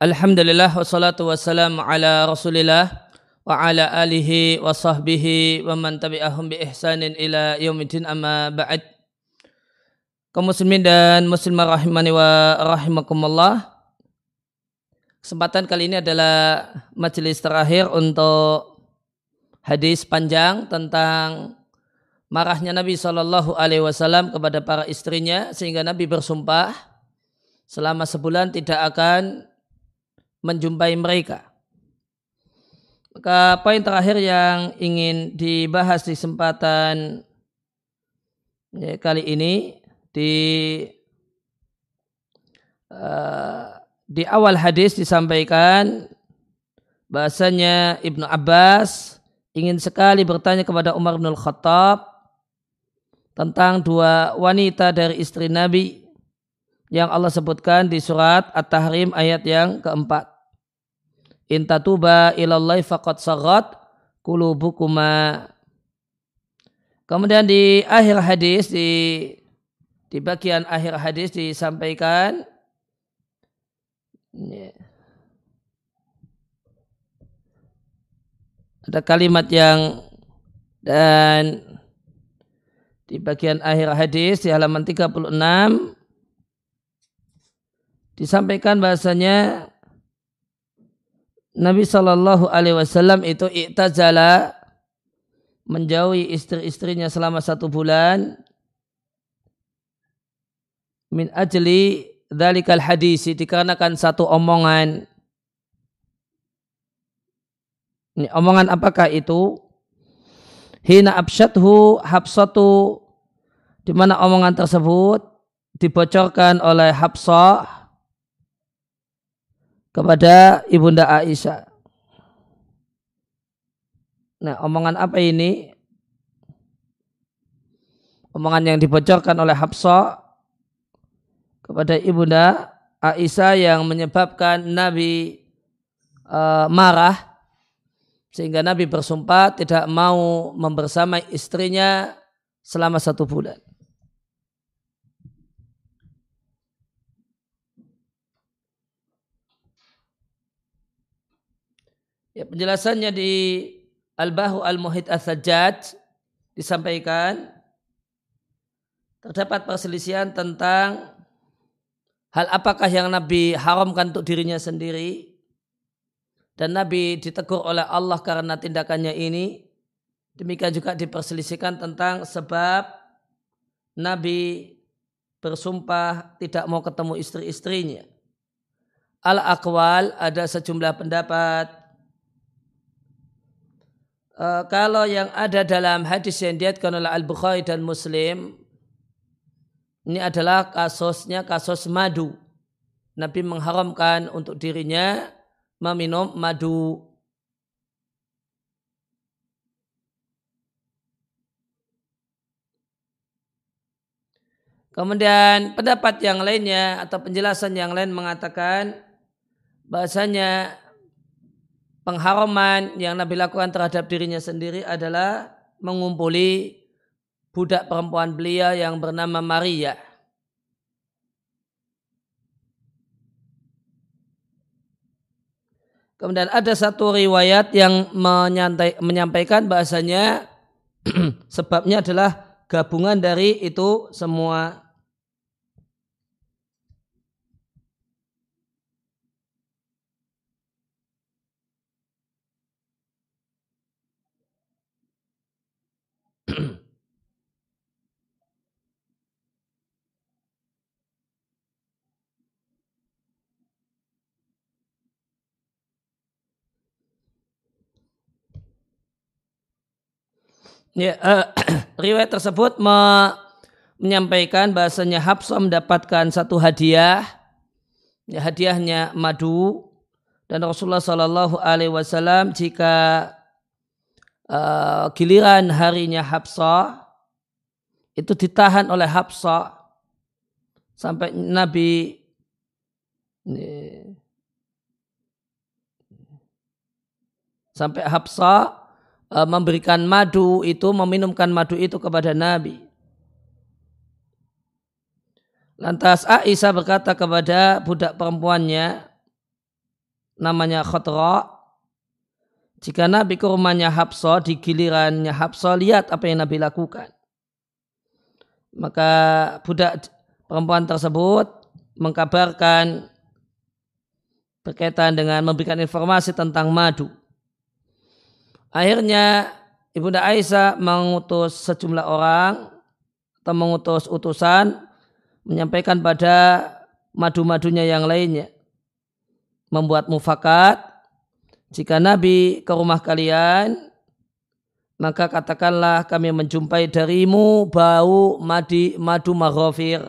Alhamdulillah wassalatu wassalamu ala rasulillah wa ala alihi wa sahbihi wa man tabi'ahum bi ihsanin ila yaumidin amma ba'd. Kaum muslimin dan muslimah rahimani wa rahimakumullah. Kesempatan kali ini adalah majelis terakhir untuk hadis panjang tentang marahnya Nabi Shallallahu Alaihi Wasallam kepada para istrinya sehingga Nabi bersumpah selama sebulan tidak akan menjumpai mereka. Maka poin terakhir yang ingin dibahas di kesempatan ya, kali ini di uh, di awal hadis disampaikan bahasanya Ibnu Abbas ingin sekali bertanya kepada Umar bin Khattab tentang dua wanita dari istri Nabi yang Allah sebutkan di surat At-Tahrim ayat yang keempat. Intatuba ilallahi faqad sagat kulubukuma. Kemudian di akhir hadis di di bagian akhir hadis disampaikan ada kalimat yang dan di bagian akhir hadis di halaman 36 disampaikan bahasanya Nabi Shallallahu Alaihi Wasallam itu iktazala menjauhi istri-istrinya selama satu bulan min ajli dalikal hadis dikarenakan satu omongan. Ini omongan apakah itu? Hina absyadhu habsatu di mana omongan tersebut dibocorkan oleh Habsah kepada Ibunda Aisyah. Nah, omongan apa ini? Omongan yang dibocorkan oleh Hafsah kepada Ibunda Aisyah yang menyebabkan Nabi uh, marah sehingga Nabi bersumpah tidak mau membersamai istrinya selama satu bulan. Ya, penjelasannya di Al-Bahu Al-Muhid Al-Sajjad disampaikan terdapat perselisihan tentang hal apakah yang Nabi haramkan untuk dirinya sendiri dan Nabi ditegur oleh Allah karena tindakannya ini. Demikian juga diperselisihkan tentang sebab Nabi bersumpah tidak mau ketemu istri-istrinya. Al-Aqwal ada sejumlah pendapat Uh, kalau yang ada dalam hadis yang diatkan oleh Al-Bukhari dan Muslim, ini adalah kasusnya kasus madu. Nabi mengharamkan untuk dirinya meminum madu. Kemudian pendapat yang lainnya atau penjelasan yang lain mengatakan bahasanya pengharaman yang Nabi lakukan terhadap dirinya sendiri adalah mengumpuli budak perempuan belia yang bernama Maria. Kemudian ada satu riwayat yang menyampaikan bahasanya sebabnya adalah gabungan dari itu semua Ya, uh, riwayat tersebut me menyampaikan bahasanya Habsah mendapatkan satu hadiah, ya, hadiahnya madu. Dan Rasulullah Shallallahu Alaihi Wasallam jika uh, giliran harinya Habsah itu ditahan oleh Habsah sampai Nabi ini, sampai Habsah Eh, memberikan madu itu, meminumkan madu itu kepada Nabi. Lantas Aisyah berkata kepada budak perempuannya, namanya Khadra. Jika Nabi ke rumahnya Habsah, di gilirannya lihat apa yang Nabi lakukan. Maka budak perempuan tersebut mengkabarkan berkaitan dengan memberikan informasi tentang madu. Akhirnya Ibunda Aisyah mengutus sejumlah orang atau mengutus utusan menyampaikan pada madu-madunya yang lainnya. Membuat mufakat, jika Nabi ke rumah kalian, maka katakanlah kami menjumpai darimu bau madi, madu maghofir.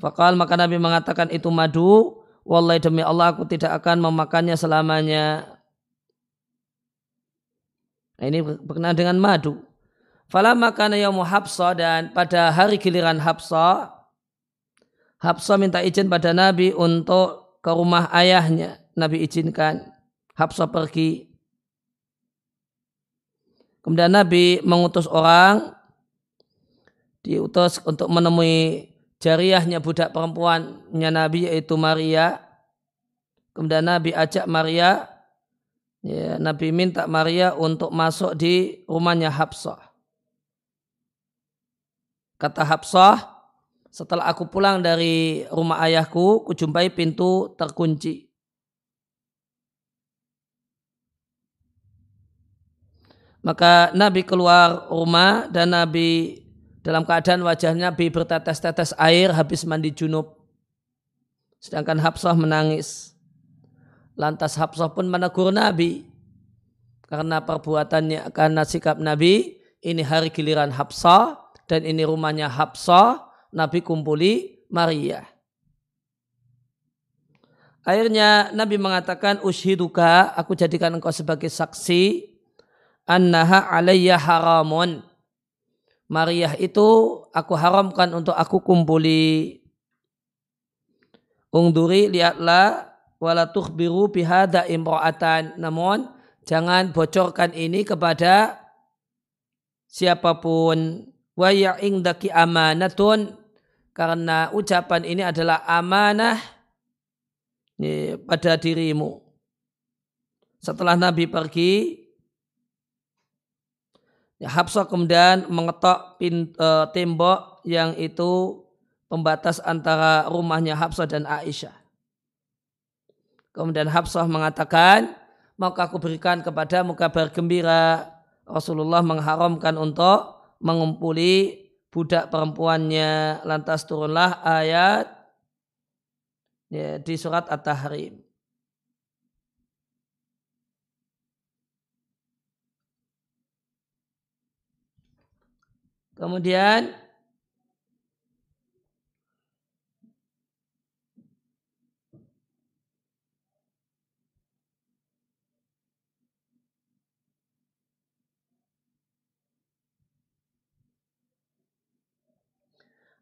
Fakal maka Nabi mengatakan itu madu, Wallahi demi Allah aku tidak akan memakannya selamanya. Nah, ini berkenaan dengan madu. Fala makana yaumu Habsa dan pada hari giliran Habsa, Habsa minta izin pada Nabi untuk ke rumah ayahnya. Nabi izinkan. Habsa pergi. Kemudian Nabi mengutus orang diutus untuk menemui jariahnya budak perempuannya Nabi yaitu Maria. Kemudian Nabi ajak Maria Ya, Nabi minta Maria untuk masuk di rumahnya Habsah. Kata Habsah, setelah aku pulang dari rumah ayahku, kujumpai pintu terkunci. Maka Nabi keluar rumah dan Nabi dalam keadaan wajahnya Nabi bertetes-tetes air habis mandi junub. Sedangkan Habsah menangis. Lantas Habsah pun menegur Nabi. Karena perbuatannya, karena sikap Nabi, ini hari giliran Habsah dan ini rumahnya Habsah, Nabi kumpuli Maria. Akhirnya Nabi mengatakan ushiduka, aku jadikan engkau sebagai saksi annaha alayya haramun. Maria itu aku haramkan untuk aku kumpuli. Ungduri lihatlah wala tukhbiru bihada imra'atan. Namun jangan bocorkan ini kepada siapa pun. Wa ya'indaki amanatun. Karena ucapan ini adalah amanah pada dirimu. Setelah Nabi pergi, ya, Habsah kemudian mengetok pin, uh, tembok yang itu pembatas antara rumahnya Habsah dan Aisyah. Kemudian Habsah mengatakan, maka aku berikan kepadamu kabar gembira. Rasulullah mengharamkan untuk mengumpuli budak perempuannya. Lantas turunlah ayat ya, di surat At-Tahrim. Kemudian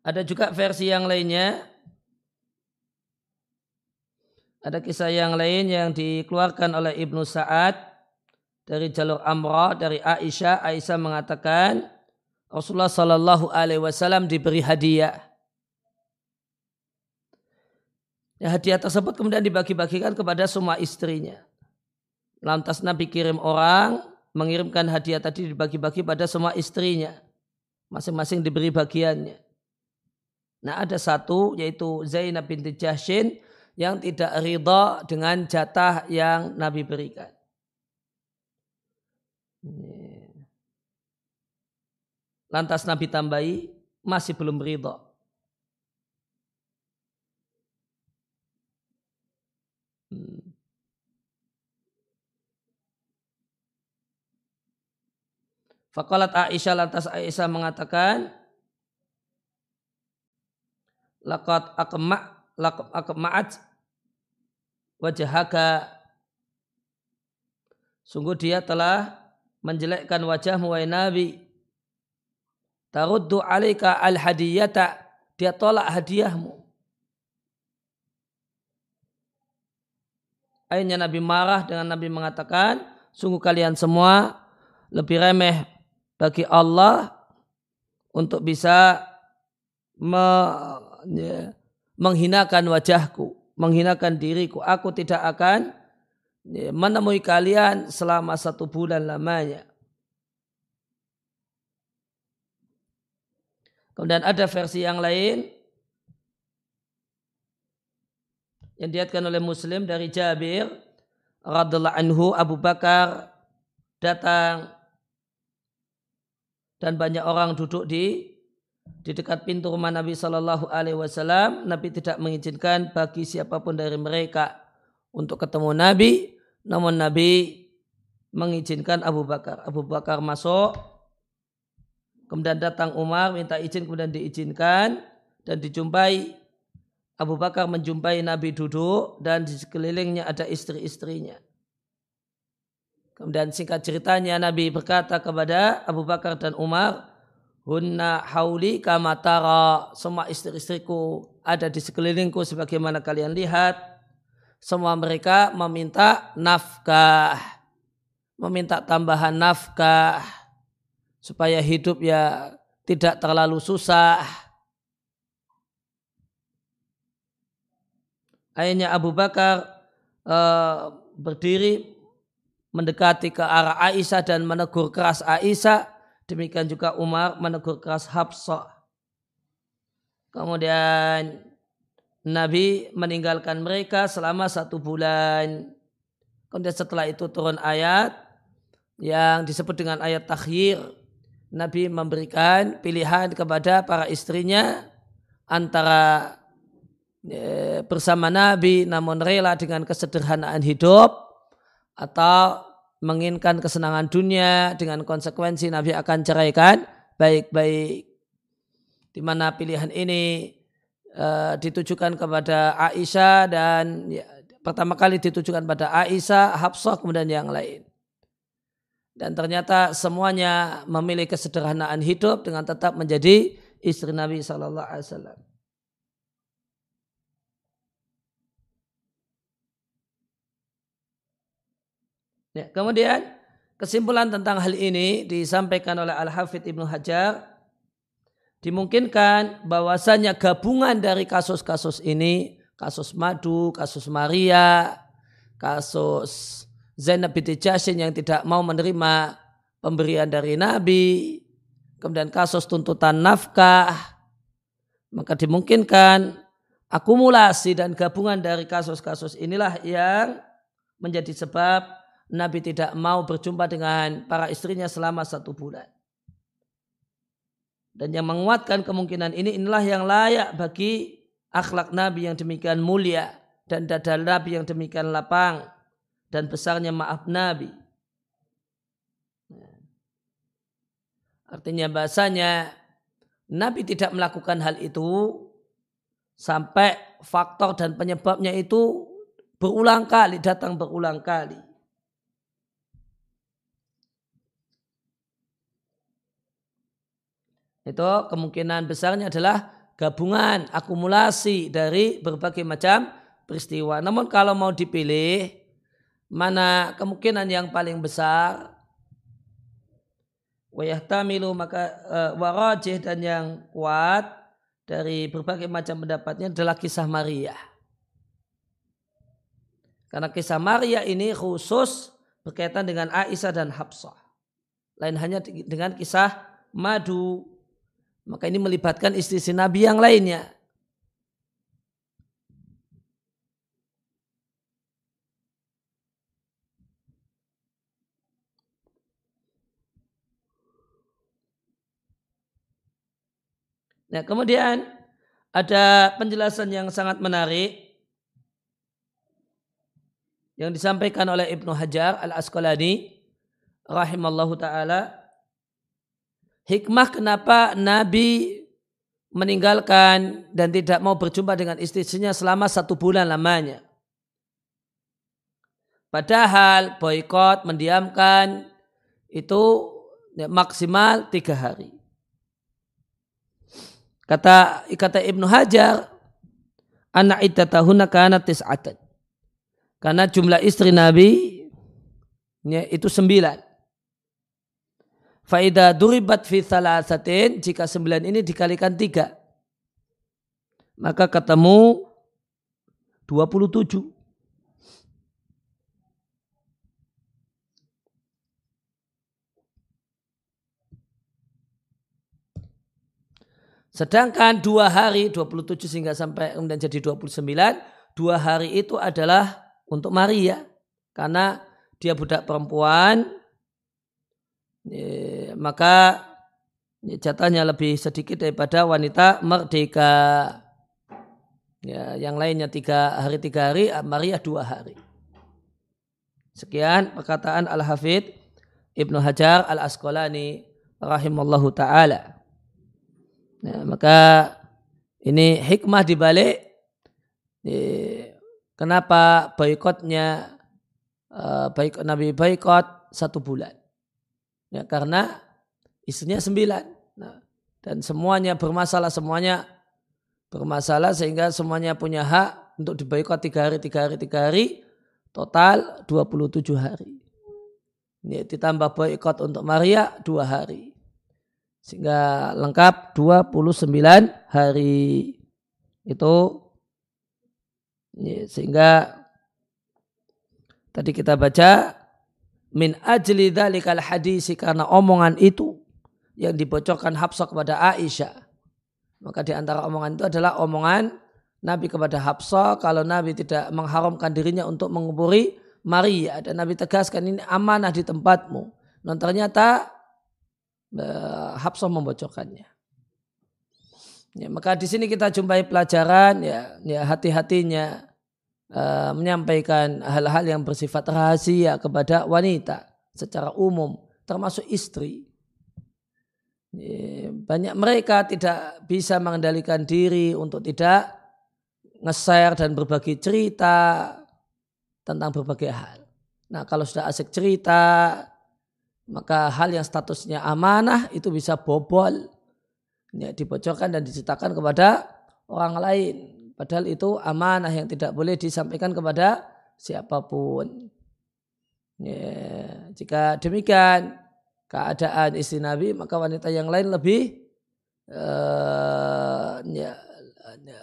Ada juga versi yang lainnya. Ada kisah yang lain yang dikeluarkan oleh Ibnu Sa'ad dari jalur Amrah dari Aisyah. Aisyah mengatakan Rasulullah Shallallahu Alaihi Wasallam diberi hadiah. Ya, hadiah tersebut kemudian dibagi-bagikan kepada semua istrinya. Lantas Nabi kirim orang mengirimkan hadiah tadi dibagi-bagi pada semua istrinya. Masing-masing diberi bagiannya. Nah ada satu yaitu Zainab binti Jahshin yang tidak ridha dengan jatah yang Nabi berikan. Lantas Nabi tambahi masih belum ridha. Hmm. Fakalat Aisyah lantas Aisyah mengatakan laqad akma akma'at wajahaka. Sungguh dia telah menjelekkan wajahmu wahai Nabi. Taruddu alaika al hadiyata dia tolak hadiahmu. Akhirnya Nabi marah dengan Nabi mengatakan, sungguh kalian semua lebih remeh bagi Allah untuk bisa me, ya, menghinakan wajahku, menghinakan diriku. Aku tidak akan ya, menemui kalian selama satu bulan lamanya. Kemudian ada versi yang lain yang diatkan oleh Muslim dari Jabir radhiallahu anhu Abu Bakar datang dan banyak orang duduk di di dekat pintu rumah Nabi Shallallahu Alaihi Wasallam. Nabi tidak mengizinkan bagi siapa pun dari mereka untuk ketemu Nabi, namun Nabi mengizinkan Abu Bakar. Abu Bakar masuk Kemudian datang Umar minta izin kemudian diizinkan dan dijumpai Abu Bakar menjumpai Nabi duduk dan di sekelilingnya ada istri-istrinya. Kemudian singkat ceritanya Nabi berkata kepada Abu Bakar dan Umar, Hunna hauli kamatara, semua istri-istriku ada di sekelilingku sebagaimana kalian lihat. Semua mereka meminta nafkah, meminta tambahan nafkah supaya hidup ya tidak terlalu susah. Akhirnya Abu Bakar uh, berdiri mendekati ke arah Aisyah dan menegur keras Aisyah. Demikian juga Umar menegur keras Habsah. Kemudian Nabi meninggalkan mereka selama satu bulan. Kemudian setelah itu turun ayat yang disebut dengan ayat takhir Nabi memberikan pilihan kepada para istrinya antara e, bersama Nabi namun rela dengan kesederhanaan hidup atau menginginkan kesenangan dunia dengan konsekuensi Nabi akan ceraikan baik-baik di mana pilihan ini e, ditujukan kepada Aisyah dan ya, pertama kali ditujukan pada Aisyah, Hafsah kemudian yang lain. Dan ternyata semuanya memilih kesederhanaan hidup dengan tetap menjadi istri Nabi Shallallahu. Ya, kemudian kesimpulan tentang hal ini disampaikan oleh Al Hafidh Ibnu Hajar. Dimungkinkan bahwasanya gabungan dari kasus-kasus ini, kasus madu, kasus Maria, kasus Zainab binti Jashin yang tidak mau menerima pemberian dari Nabi, kemudian kasus tuntutan nafkah, maka dimungkinkan akumulasi dan gabungan dari kasus-kasus inilah yang menjadi sebab Nabi tidak mau berjumpa dengan para istrinya selama satu bulan. Dan yang menguatkan kemungkinan ini inilah yang layak bagi akhlak Nabi yang demikian mulia dan dada Nabi yang demikian lapang dan besarnya maaf Nabi. Artinya bahasanya Nabi tidak melakukan hal itu sampai faktor dan penyebabnya itu berulang kali, datang berulang kali. Itu kemungkinan besarnya adalah gabungan, akumulasi dari berbagai macam peristiwa. Namun kalau mau dipilih, mana kemungkinan yang paling besar wayahtamilu maka uh, warajih dan yang kuat dari berbagai macam pendapatnya adalah kisah Maria. Karena kisah Maria ini khusus berkaitan dengan Aisyah dan Habsah. Lain hanya dengan kisah madu. Maka ini melibatkan istri-istri Nabi yang lainnya. Nah, kemudian ada penjelasan yang sangat menarik yang disampaikan oleh Ibnu Hajar Al-Asqalani rahimallahu taala hikmah kenapa Nabi meninggalkan dan tidak mau berjumpa dengan istrinya selama satu bulan lamanya. Padahal boykot mendiamkan itu maksimal tiga hari. Kata kata Ibnu Hajar, anak iddatahuna kana tis'atan. Karena jumlah istri Nabi ya, itu sembilan. Faida duribat fi salasatin jika sembilan ini dikalikan tiga. maka ketemu 27. Sedangkan dua hari, 27 sehingga sampai kemudian jadi 29, dua hari itu adalah untuk Maria. Karena dia budak perempuan, maka jatahnya lebih sedikit daripada wanita merdeka. Ya, yang lainnya tiga hari tiga hari, Maria dua hari. Sekian perkataan Al-Hafidh Ibnu Hajar Al-Asqalani rahimallahu taala. Ya, maka ini hikmah dibalik kenapa boykotnya baik Nabi boykot satu bulan. Ya, karena istrinya sembilan. Nah, dan semuanya bermasalah, semuanya bermasalah sehingga semuanya punya hak untuk diboykot tiga hari, tiga hari, tiga hari, total 27 hari. Ini ditambah boykot untuk Maria dua hari. Sehingga lengkap 29 hari. Itu sehingga tadi kita baca min ajli dzalikal hadisi karena omongan itu yang dibocorkan Hafsah kepada Aisyah. Maka di antara omongan itu adalah omongan Nabi kepada Hafsah kalau Nabi tidak mengharamkan dirinya untuk menguburi Maria dan Nabi tegaskan ini amanah di tempatmu. Dan ternyata Eh, Hafsah membocorkannya. Ya, maka di sini kita jumpai pelajaran ya, ya hati-hatinya uh, menyampaikan hal-hal yang bersifat rahasia kepada wanita secara umum, termasuk istri. Ya, banyak mereka tidak bisa mengendalikan diri untuk tidak nge-share dan berbagi cerita tentang berbagai hal. Nah kalau sudah asik cerita, maka hal yang statusnya amanah itu bisa bobol ya, dibocorkan dan diceritakan kepada orang lain padahal itu amanah yang tidak boleh disampaikan kepada siapa pun. Ya, jika demikian keadaan istri Nabi maka wanita yang lain lebih uh, ya,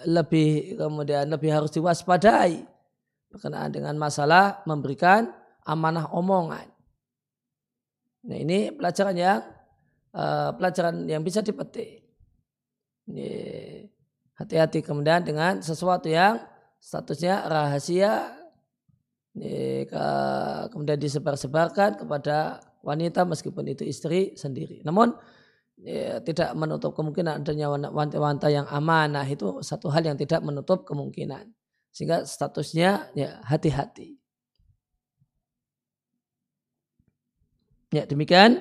lebih kemudian lebih harus diwaspadai berkenaan dengan masalah memberikan amanah omongan. Nah ini pelajaran yang uh, pelajaran yang bisa dipetik. Hati-hati kemudian dengan sesuatu yang statusnya rahasia kemudian disebar-sebarkan kepada wanita meskipun itu istri sendiri. Namun ya, tidak menutup kemungkinan adanya wanita-wanita yang amanah itu satu hal yang tidak menutup kemungkinan. Sehingga statusnya ya hati-hati. Ya demikian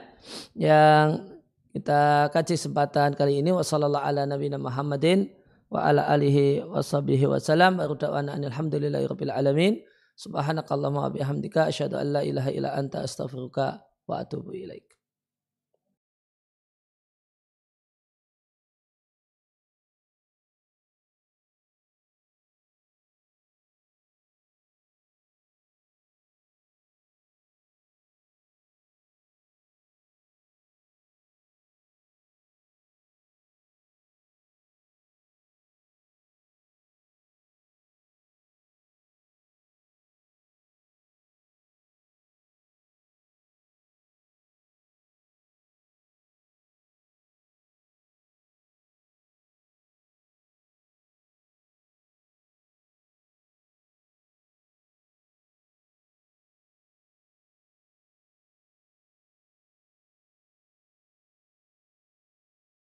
yang kita kaji kesempatan kali ini ala nabiyina Muhammadin wa ala alihi wa sahbihi wa salam wa alhamdulillahi rabbil alamin subhanakallahumma wa bihamdika asyhadu an la ilaha illa anta astaghfiruka wa atubu ilaik